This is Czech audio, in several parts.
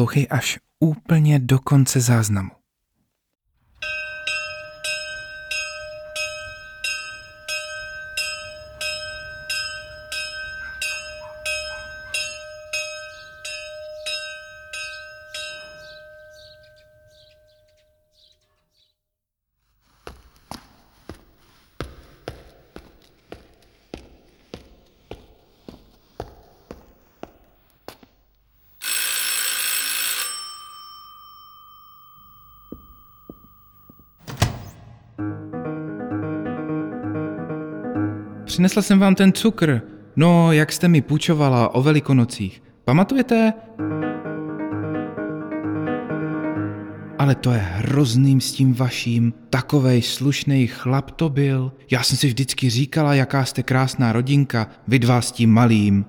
Poslouchej až úplně do konce záznamu. Přinesla jsem vám ten cukr. No, jak jste mi půjčovala o velikonocích. Pamatujete? Ale to je hrozným s tím vaším. Takovej slušný chlap to byl. Já jsem si vždycky říkala, jaká jste krásná rodinka, vy dva s tím malým.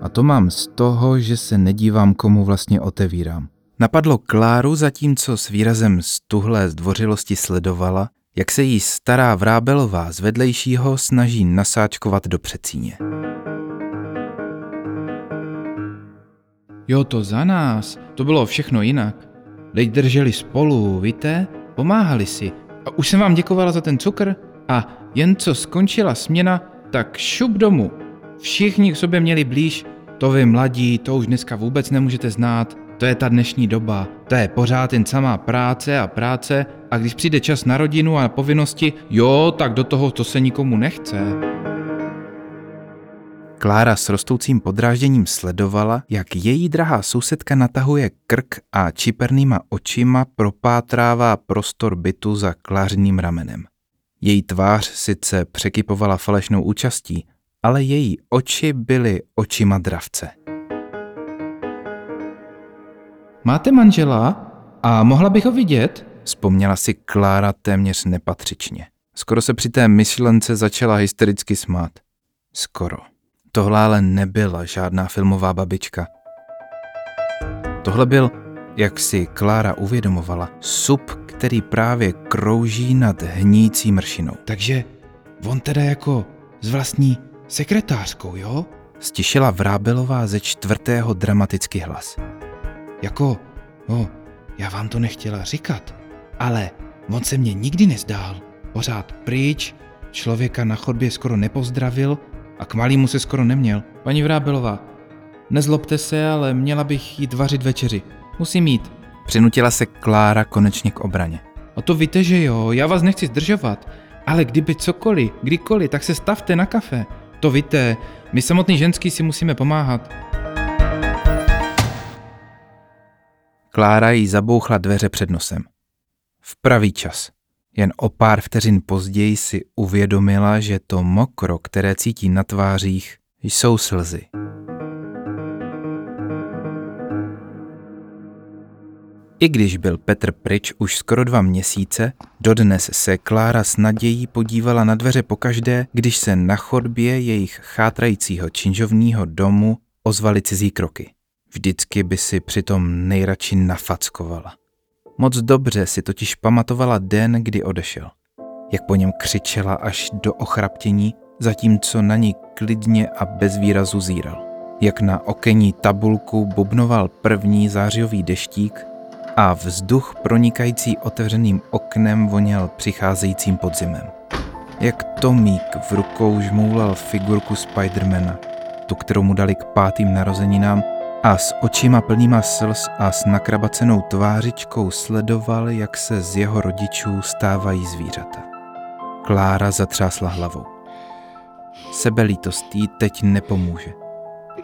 A to mám z toho, že se nedívám, komu vlastně otevírám. Napadlo Kláru, zatímco s výrazem stuhlé zdvořilosti sledovala, jak se jí stará Vrábelová z vedlejšího snaží nasáčkovat do přecíně. Jo, to za nás, to bylo všechno jinak. Teď drželi spolu, víte? Pomáhali si. A už jsem vám děkovala za ten cukr a jen co skončila směna, tak šup domů. Všichni k sobě měli blíž, to vy mladí, to už dneska vůbec nemůžete znát, to je ta dnešní doba, to je pořád jen samá práce a práce a když přijde čas na rodinu a na povinnosti, jo, tak do toho to se nikomu nechce. Klára s rostoucím podrážděním sledovala, jak její drahá sousedka natahuje krk a čipernýma očima propátrává prostor bytu za klářným ramenem. Její tvář sice překypovala falešnou účastí, ale její oči byly očima dravce. Máte manžela? A mohla bych ho vidět? Vzpomněla si Klára téměř nepatřičně. Skoro se při té myšlence začala hystericky smát. Skoro. Tohle ale nebyla žádná filmová babička. Tohle byl, jak si Klára uvědomovala, sup, který právě krouží nad hnící mršinou. Takže on teda jako s vlastní sekretářkou, jo? Stišila Vrábelová ze čtvrtého dramatický hlas. Jako, no, já vám to nechtěla říkat, ale on se mě nikdy nezdál. Pořád pryč, člověka na chodbě skoro nepozdravil a k malýmu se skoro neměl. Paní Vrábelová, nezlobte se, ale měla bych jít vařit večeři. Musím jít. Přinutila se Klára konečně k obraně. A to víte, že jo, já vás nechci zdržovat, ale kdyby cokoliv, kdykoliv, tak se stavte na kafe. To víte, my samotný ženský si musíme pomáhat. Klára jí zabouchla dveře před nosem. V pravý čas. Jen o pár vteřin později si uvědomila, že to mokro, které cítí na tvářích, jsou slzy. I když byl Petr pryč už skoro dva měsíce, dodnes se Klára s nadějí podívala na dveře pokaždé, když se na chodbě jejich chátrajícího činžovního domu ozvaly cizí kroky. Vždycky by si přitom nejradši nafackovala. Moc dobře si totiž pamatovala den, kdy odešel. Jak po něm křičela až do ochraptění, zatímco na ní klidně a bez výrazu zíral. Jak na okenní tabulku bubnoval první zářijový deštík a vzduch pronikající otevřeným oknem voněl přicházejícím podzimem. Jak Tomík v rukou žmoulal figurku Spidermana, tu, kterou mu dali k pátým narozeninám, a s očima plnýma slz a s nakrabacenou tvářičkou sledoval, jak se z jeho rodičů stávají zvířata. Klára zatřásla hlavou. Sebelítost jí teď nepomůže.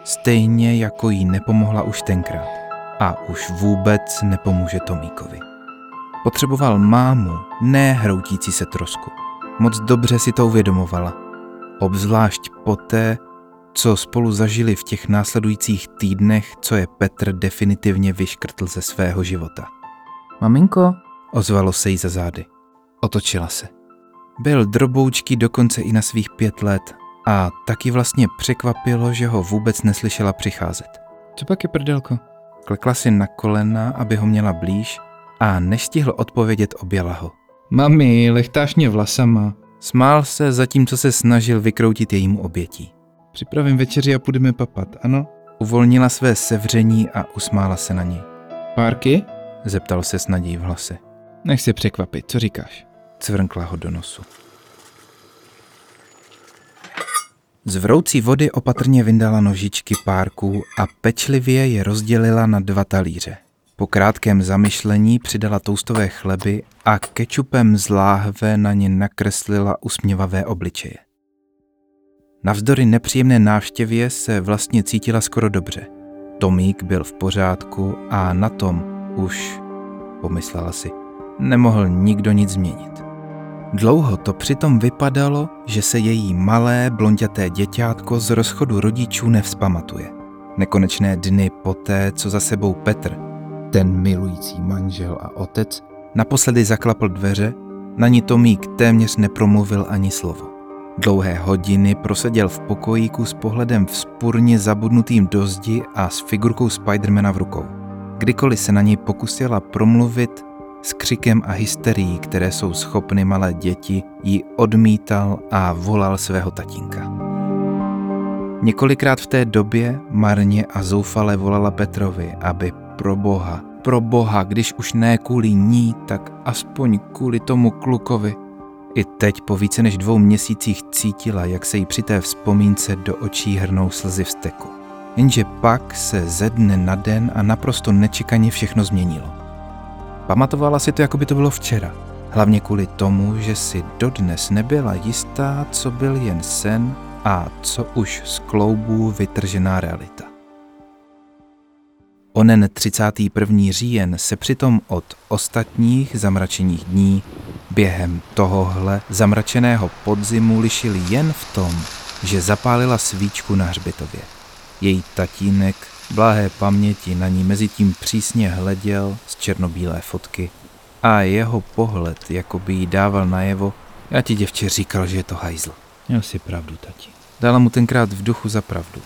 Stejně jako jí nepomohla už tenkrát. A už vůbec nepomůže Tomíkovi. Potřeboval mámu, ne hroutící se trosku. Moc dobře si to uvědomovala. Obzvlášť poté, co spolu zažili v těch následujících týdnech, co je Petr definitivně vyškrtl ze svého života. Maminko, ozvalo se jí za zády. Otočila se. Byl droboučký dokonce i na svých pět let a taky vlastně překvapilo, že ho vůbec neslyšela přicházet. Co pak je prdelko? Klekla si na kolena, aby ho měla blíž a nestihl odpovědět, objala ho. Mami, lechtáš mě vlasama. Smál se, zatímco se snažil vykroutit jejímu obětí. Připravím večeři a půjdeme papat, ano? Uvolnila své sevření a usmála se na něj. Párky? Zeptal se s nadějí v hlase. Nech se překvapit, co říkáš? Cvrnkla ho do nosu. Z vroucí vody opatrně vyndala nožičky párků a pečlivě je rozdělila na dva talíře. Po krátkém zamyšlení přidala toustové chleby a kečupem z láhve na ně nakreslila usměvavé obličeje. Navzdory nepříjemné návštěvě se vlastně cítila skoro dobře. Tomík byl v pořádku a na tom už, pomyslela si, nemohl nikdo nic změnit. Dlouho to přitom vypadalo, že se její malé blonděté děťátko z rozchodu rodičů nevzpamatuje. Nekonečné dny poté, co za sebou Petr, ten milující manžel a otec, naposledy zaklapl dveře, na ní Tomík téměř nepromluvil ani slovo. Dlouhé hodiny proseděl v pokojíku s pohledem vzpurně zabudnutým do zdi a s figurkou Spidermana v rukou. Kdykoliv se na něj pokusila promluvit, s křikem a hysterií, které jsou schopny malé děti, ji odmítal a volal svého tatínka. Několikrát v té době marně a zoufale volala Petrovi, aby pro boha, pro boha, když už ne kvůli ní, tak aspoň kvůli tomu klukovi. I teď po více než dvou měsících cítila, jak se jí při té vzpomínce do očí hrnou slzy vzteku. Jenže pak se ze dne na den a naprosto nečekaně všechno změnilo. Pamatovala si to, jako by to bylo včera. Hlavně kvůli tomu, že si dodnes nebyla jistá, co byl jen sen a co už z kloubů vytržená realita. Onen 31. říjen se přitom od ostatních zamračených dní během tohohle zamračeného podzimu lišil jen v tom, že zapálila svíčku na hřbitově. Její tatínek blahé paměti na ní mezi tím přísně hleděl z černobílé fotky a jeho pohled, jako by jí dával najevo, já ti děvče říkal, že je to hajzl. Měl si pravdu, tati. Dala mu tenkrát v duchu za pravdu,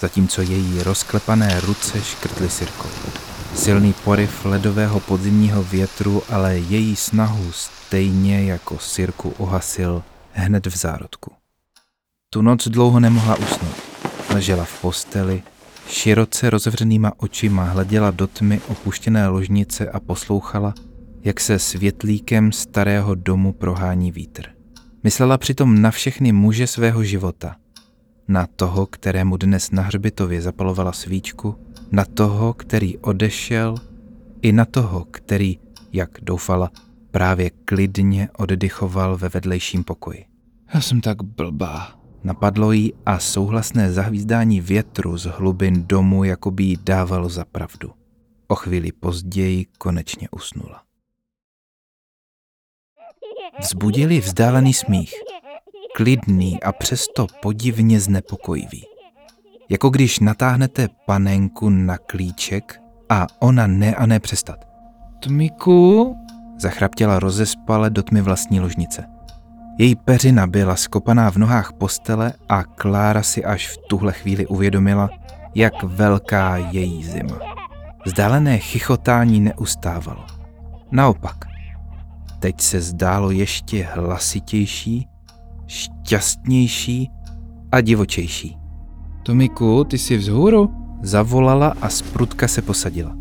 zatímco její rozklepané ruce škrtly sirkou. Silný poryv ledového podzimního větru ale její snahu stejně jako sirku uhasil hned v zárodku. Tu noc dlouho nemohla usnout. Ležela v posteli, Široce rozevřenýma očima hleděla do tmy opuštěné ložnice a poslouchala, jak se světlíkem starého domu prohání vítr. Myslela přitom na všechny muže svého života. Na toho, kterému dnes na hřbitově zapalovala svíčku, na toho, který odešel, i na toho, který, jak doufala, právě klidně oddychoval ve vedlejším pokoji. Já jsem tak blbá, Napadlo jí a souhlasné zahvízdání větru z hlubin domu jako by jí dávalo za pravdu. O chvíli později konečně usnula. Vzbudili vzdálený smích. Klidný a přesto podivně znepokojivý. Jako když natáhnete panenku na klíček a ona ne a ne přestat. Tmiku, zachraptěla rozespale do tmy vlastní ložnice. Její peřina byla skopaná v nohách postele a Klára si až v tuhle chvíli uvědomila, jak velká její zima. Zdálené chichotání neustávalo. Naopak, teď se zdálo ještě hlasitější, šťastnější a divočejší. Tomiku, ty jsi vzhůru? Zavolala a sprutka se posadila.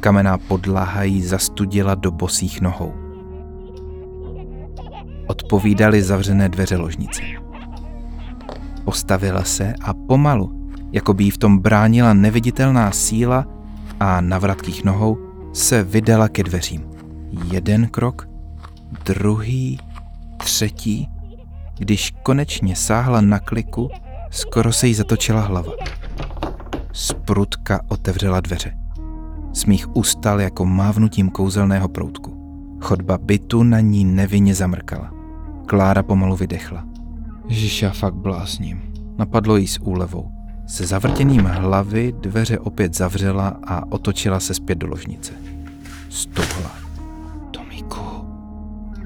Kamená podlaha jí zastudila do bosých nohou odpovídaly zavřené dveře ložnice. Postavila se a pomalu, jako by jí v tom bránila neviditelná síla a na vratkých nohou se vydala ke dveřím. Jeden krok, druhý, třetí. Když konečně sáhla na kliku, skoro se jí zatočila hlava. Sprutka otevřela dveře. Smích ustal jako mávnutím kouzelného proutku. Chodba bytu na ní nevinně zamrkala. Klára pomalu vydechla. Žiša fakt blázním. Napadlo jí s úlevou. Se zavrtěným hlavy dveře opět zavřela a otočila se zpět do ložnice. Stuhla.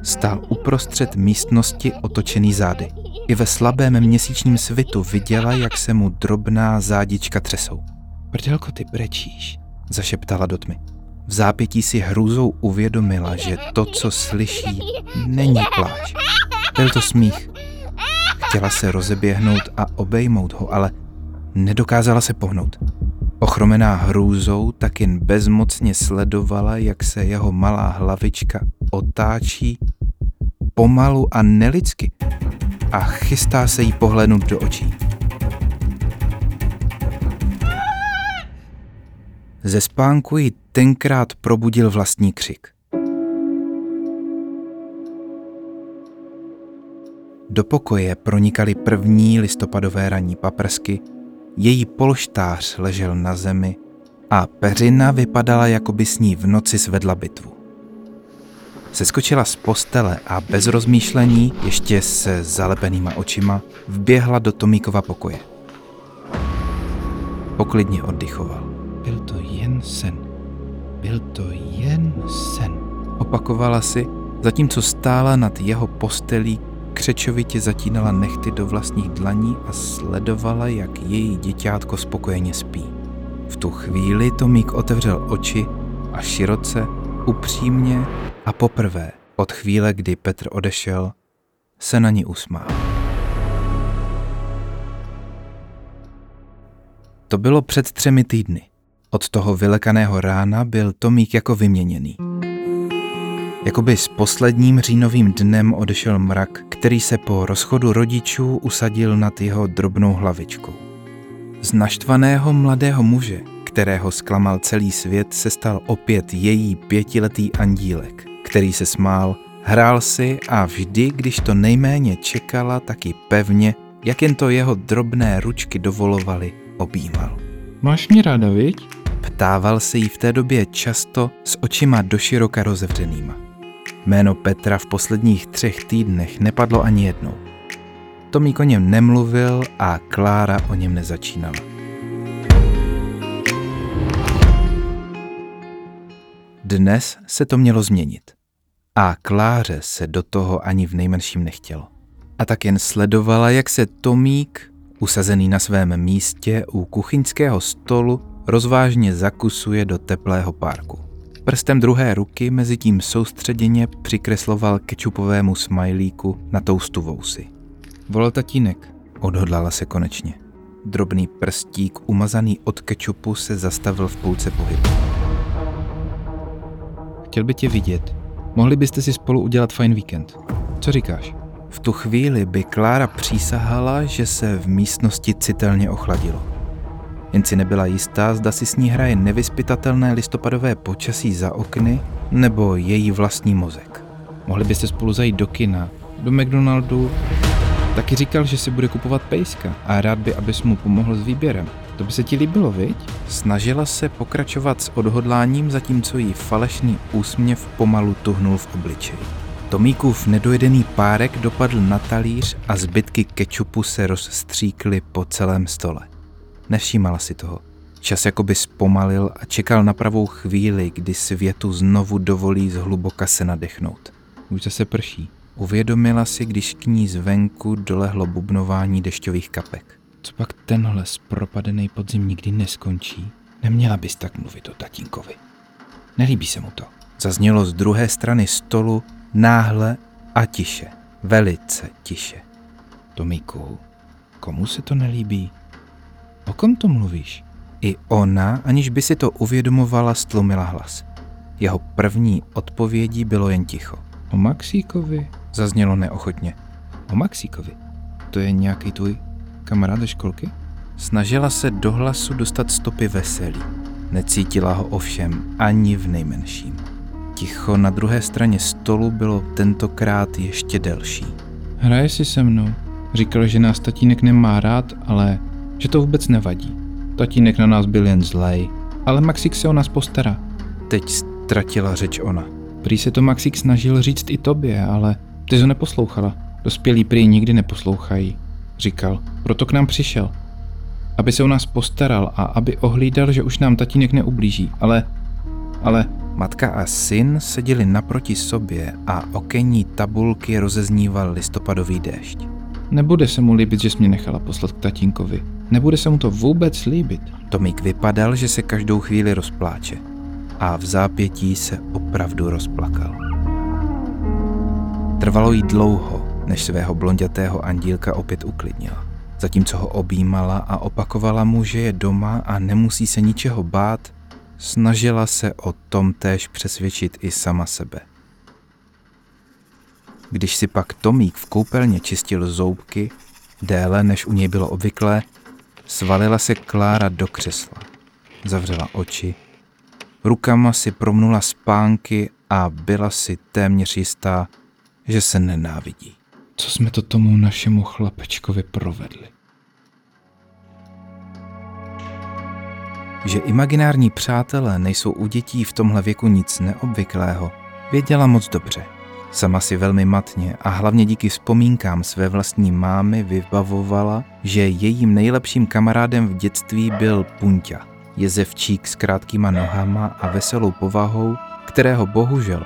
Stál uprostřed místnosti otočený zády. I ve slabém měsíčním svitu viděla, jak se mu drobná zádička třesou. Prdělko, ty brečíš, zašeptala do tmy. V zápětí si hrůzou uvědomila, že to, co slyší, není pláč. Byl to smích. Chtěla se rozeběhnout a obejmout ho, ale Nedokázala se pohnout. Ochromená hrůzou tak jen bezmocně sledovala, jak se jeho malá hlavička otáčí pomalu a nelidsky a chystá se jí pohlédnout do očí. Ze spánku ji tenkrát probudil vlastní křik. Do pokoje pronikaly první listopadové ranní paprsky, její polštář ležel na zemi a peřina vypadala, jako by s ní v noci svedla bitvu. Seskočila z postele a bez rozmýšlení, ještě se zalepenýma očima, vběhla do Tomíkova pokoje. Poklidně oddychoval. Byl to jen sen. Byl to jen sen. Opakovala si, zatímco stála nad jeho postelí, křečovitě zatínala nechty do vlastních dlaní a sledovala, jak její děťátko spokojeně spí. V tu chvíli Tomík otevřel oči a široce, upřímně a poprvé od chvíle, kdy Petr odešel, se na ní usmál. To bylo před třemi týdny. Od toho vylekaného rána byl Tomík jako vyměněný. Jakoby s posledním říjnovým dnem odešel mrak, který se po rozchodu rodičů usadil nad jeho drobnou hlavičkou. Z naštvaného mladého muže, kterého zklamal celý svět, se stal opět její pětiletý andílek, který se smál, hrál si a vždy, když to nejméně čekala, taky pevně, jak jen to jeho drobné ručky dovolovaly, objímal. Máš mě ráda, viď? Ptával se jí v té době často s očima doširoka rozevřenýma. Jméno Petra v posledních třech týdnech nepadlo ani jednou. Tomík o něm nemluvil a Klára o něm nezačínala. Dnes se to mělo změnit. A Kláře se do toho ani v nejmenším nechtělo. A tak jen sledovala, jak se Tomík, usazený na svém místě u kuchyňského stolu, rozvážně zakusuje do teplého párku. Prstem druhé ruky mezi tím soustředěně přikresloval kečupovému smajlíku na toustu vousy. Volal tatínek, odhodlala se konečně. Drobný prstík umazaný od kečupu se zastavil v půlce pohybu. Chtěl by tě vidět. Mohli byste si spolu udělat fajn víkend. Co říkáš? V tu chvíli by Klára přísahala, že se v místnosti citelně ochladilo. Jen si nebyla jistá, zda si s ní hraje nevyspytatelné listopadové počasí za okny nebo její vlastní mozek. Mohli byste spolu zajít do kina, do McDonaldu. Taky říkal, že si bude kupovat pejska a rád by, abys mu pomohl s výběrem. To by se ti líbilo, viď? Snažila se pokračovat s odhodláním, zatímco jí falešný úsměv pomalu tuhnul v obličeji. Tomíkův nedojedený párek dopadl na talíř a zbytky kečupu se rozstříkly po celém stole. Nevšímala si toho. Čas jakoby zpomalil a čekal na pravou chvíli, kdy světu znovu dovolí zhluboka se nadechnout. Už zase prší. Uvědomila si, když k ní zvenku dolehlo bubnování dešťových kapek. Co pak tenhle zpropadený podzim nikdy neskončí? Neměla bys tak mluvit o tatínkovi. Nelíbí se mu to. Zaznělo z druhé strany stolu náhle a tiše. Velice tiše. Tomíku, komu se to nelíbí? O kom to mluvíš? I ona, aniž by si to uvědomovala, stlumila hlas. Jeho první odpovědí bylo jen ticho. O Maxíkovi? Zaznělo neochotně. O Maxíkovi? To je nějaký tvůj kamarád ze školky? Snažila se do hlasu dostat stopy veselí. Necítila ho ovšem ani v nejmenším. Ticho na druhé straně stolu bylo tentokrát ještě delší. Hraje si se mnou. Říkal, že nás tatínek nemá rád, ale že to vůbec nevadí. Tatínek na nás byl jen zlej, ale Maxik se o nás postará. Teď ztratila řeč ona. Prý se to Maxik snažil říct i tobě, ale ty ho neposlouchala. Dospělí prý nikdy neposlouchají, říkal. Proto k nám přišel. Aby se o nás postaral a aby ohlídal, že už nám tatínek neublíží. Ale, ale... Matka a syn seděli naproti sobě a okenní tabulky rozezníval listopadový déšť. Nebude se mu líbit, že jsi mě nechala poslat k tatínkovi. Nebude se mu to vůbec líbit. Tomík vypadal, že se každou chvíli rozpláče. A v zápětí se opravdu rozplakal. Trvalo jí dlouho, než svého blondětého andílka opět uklidnila. Zatímco ho objímala a opakovala mu, že je doma a nemusí se ničeho bát, snažila se o tom též přesvědčit i sama sebe. Když si pak Tomík v koupelně čistil zoubky, déle než u něj bylo obvyklé, svalila se Klára do křesla. Zavřela oči, rukama si promnula spánky a byla si téměř jistá, že se nenávidí. Co jsme to tomu našemu chlapečkovi provedli? Že imaginární přátelé nejsou u dětí v tomhle věku nic neobvyklého, věděla moc dobře. Sama si velmi matně a hlavně díky vzpomínkám své vlastní mámy vybavovala, že jejím nejlepším kamarádem v dětství byl Punťa, jezevčík s krátkýma nohama a veselou povahou, kterého bohužel,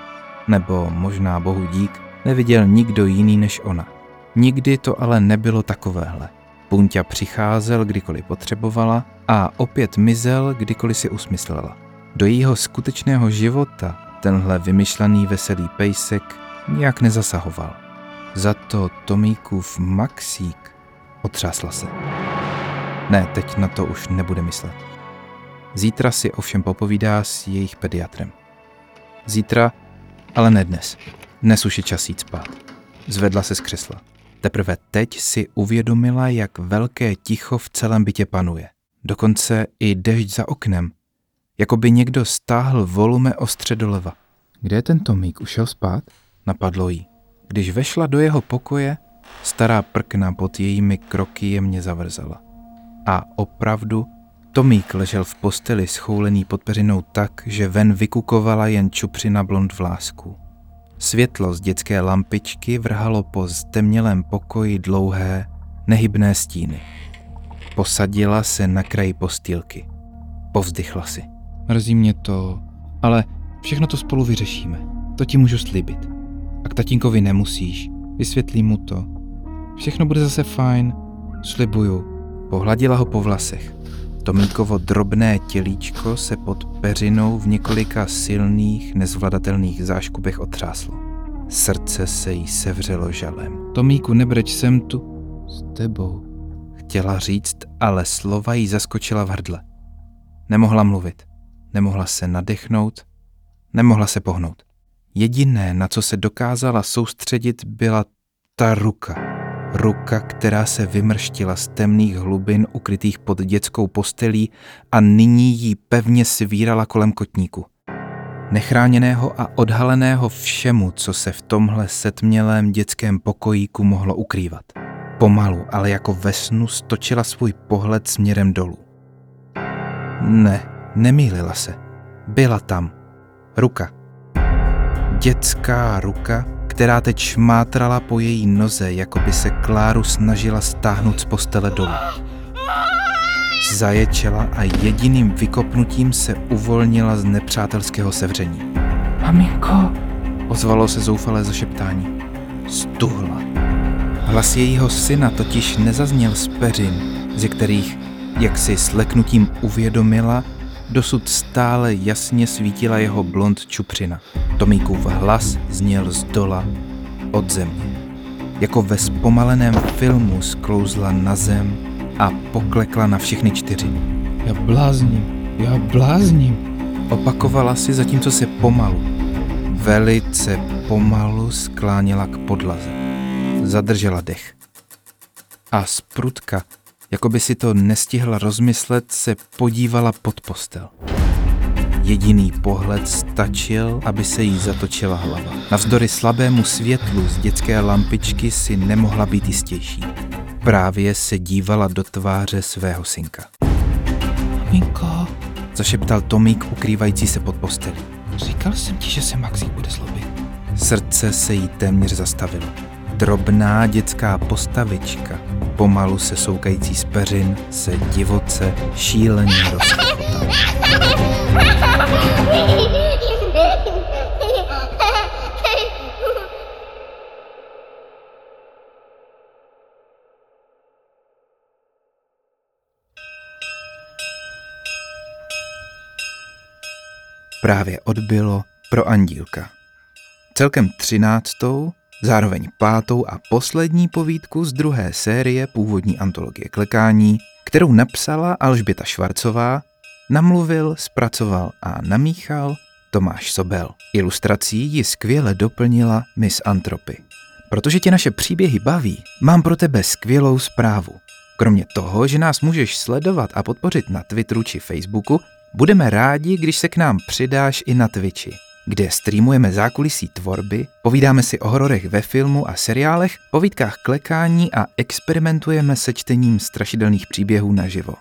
nebo možná bohu dík, neviděl nikdo jiný než ona. Nikdy to ale nebylo takovéhle. Punťa přicházel, kdykoliv potřebovala a opět mizel, kdykoliv si usmyslela. Do jejího skutečného života tenhle vymyšlený veselý pejsek nijak nezasahoval. Za to Tomíkův Maxík otřásla se. Ne, teď na to už nebude myslet. Zítra si ovšem popovídá s jejich pediatrem. Zítra, ale ne dnes. Dnes už je čas jít spát. Zvedla se z křesla. Teprve teď si uvědomila, jak velké ticho v celém bytě panuje. Dokonce i dešť za oknem. Jako by někdo stáhl volume ostře doleva. Kde je ten Tomík? Už šel spát? Napadlo jí. Když vešla do jeho pokoje, stará prkna pod jejími kroky jemně zavrzala. A opravdu Tomík ležel v posteli schoulený pod peřinou tak, že ven vykukovala jen čupřina blond vlásků. Světlo z dětské lampičky vrhalo po ztemnělém pokoji dlouhé, nehybné stíny. Posadila se na kraji postýlky. Povzdychla si. Mrzí mě to, ale všechno to spolu vyřešíme. To ti můžu slíbit. A k tatínkovi nemusíš. Vysvětlím mu to. Všechno bude zase fajn. Slibuju. Pohladila ho po vlasech. Tomíkovo drobné tělíčko se pod peřinou v několika silných, nezvladatelných záškubech otřáslo. Srdce se jí sevřelo žalem. Tomíku, nebreč sem tu. S tebou. Chtěla říct, ale slova jí zaskočila v hrdle. Nemohla mluvit. Nemohla se nadechnout. Nemohla se pohnout. Jediné, na co se dokázala soustředit, byla ta ruka Ruka, která se vymrštila z temných hlubin ukrytých pod dětskou postelí a nyní jí pevně svírala kolem kotníku. Nechráněného a odhaleného všemu, co se v tomhle setmělém dětském pokojíku mohlo ukrývat. Pomalu, ale jako ve snu stočila svůj pohled směrem dolů. Ne, nemýlila se. Byla tam. Ruka. Dětská ruka, která teď šmátrala po její noze, jako by se Kláru snažila stáhnout z postele dolů. Zaječela a jediným vykopnutím se uvolnila z nepřátelského sevření. Maminko, ozvalo se zoufalé zašeptání. Stuhla. Hlas jejího syna totiž nezazněl z peřin, ze kterých, jak si sleknutím uvědomila, dosud stále jasně svítila jeho blond čupřina. Tomíkův hlas zněl z dola od země. Jako ve zpomaleném filmu sklouzla na zem a poklekla na všechny čtyři. Já blázním, já blázním. Opakovala si zatímco se pomalu, velice pomalu skláněla k podlaze. Zadržela dech. A sprutka jako by si to nestihla rozmyslet, se podívala pod postel. Jediný pohled stačil, aby se jí zatočila hlava. Navzdory slabému světlu z dětské lampičky si nemohla být jistější. Právě se dívala do tváře svého synka. Maminko, zašeptal Tomík, ukrývající se pod postelí. Říkal jsem ti, že se Maxík bude zlobit. Srdce se jí téměř zastavilo. Drobná dětská postavička, pomalu se soukající z peřin, se divoce šíleně rozchotala. Právě odbylo pro Andílka. Celkem třináctou zároveň pátou a poslední povídku z druhé série původní antologie klekání, kterou napsala Alžběta Švarcová, namluvil, zpracoval a namíchal Tomáš Sobel. Ilustrací ji skvěle doplnila Miss Antropy. Protože tě naše příběhy baví, mám pro tebe skvělou zprávu. Kromě toho, že nás můžeš sledovat a podpořit na Twitteru či Facebooku, budeme rádi, když se k nám přidáš i na Twitchi, kde streamujeme zákulisí tvorby, povídáme si o hororech ve filmu a seriálech, povídkách klekání a experimentujeme se čtením strašidelných příběhů naživo.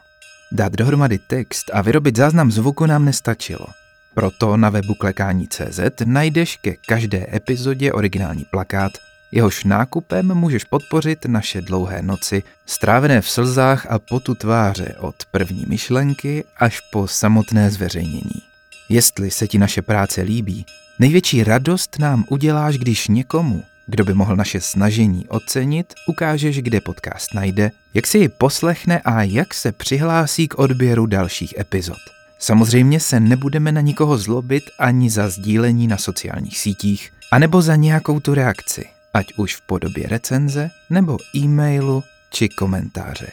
Dát dohromady text a vyrobit záznam zvuku nám nestačilo. Proto na webu klekání.cz najdeš ke každé epizodě originální plakát, jehož nákupem můžeš podpořit naše dlouhé noci, strávené v slzách a potu tváře od první myšlenky až po samotné zveřejnění. Jestli se ti naše práce líbí, největší radost nám uděláš, když někomu, kdo by mohl naše snažení ocenit, ukážeš, kde podcast najde, jak si ji poslechne a jak se přihlásí k odběru dalších epizod. Samozřejmě se nebudeme na nikoho zlobit ani za sdílení na sociálních sítích, anebo za nějakou tu reakci, ať už v podobě recenze, nebo e-mailu či komentáře.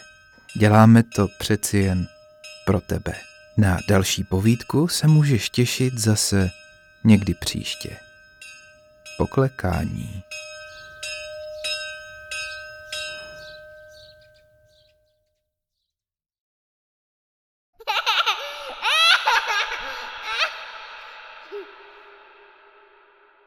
Děláme to přeci jen pro tebe. Na další povídku se můžeš těšit zase někdy příště. Poklekání.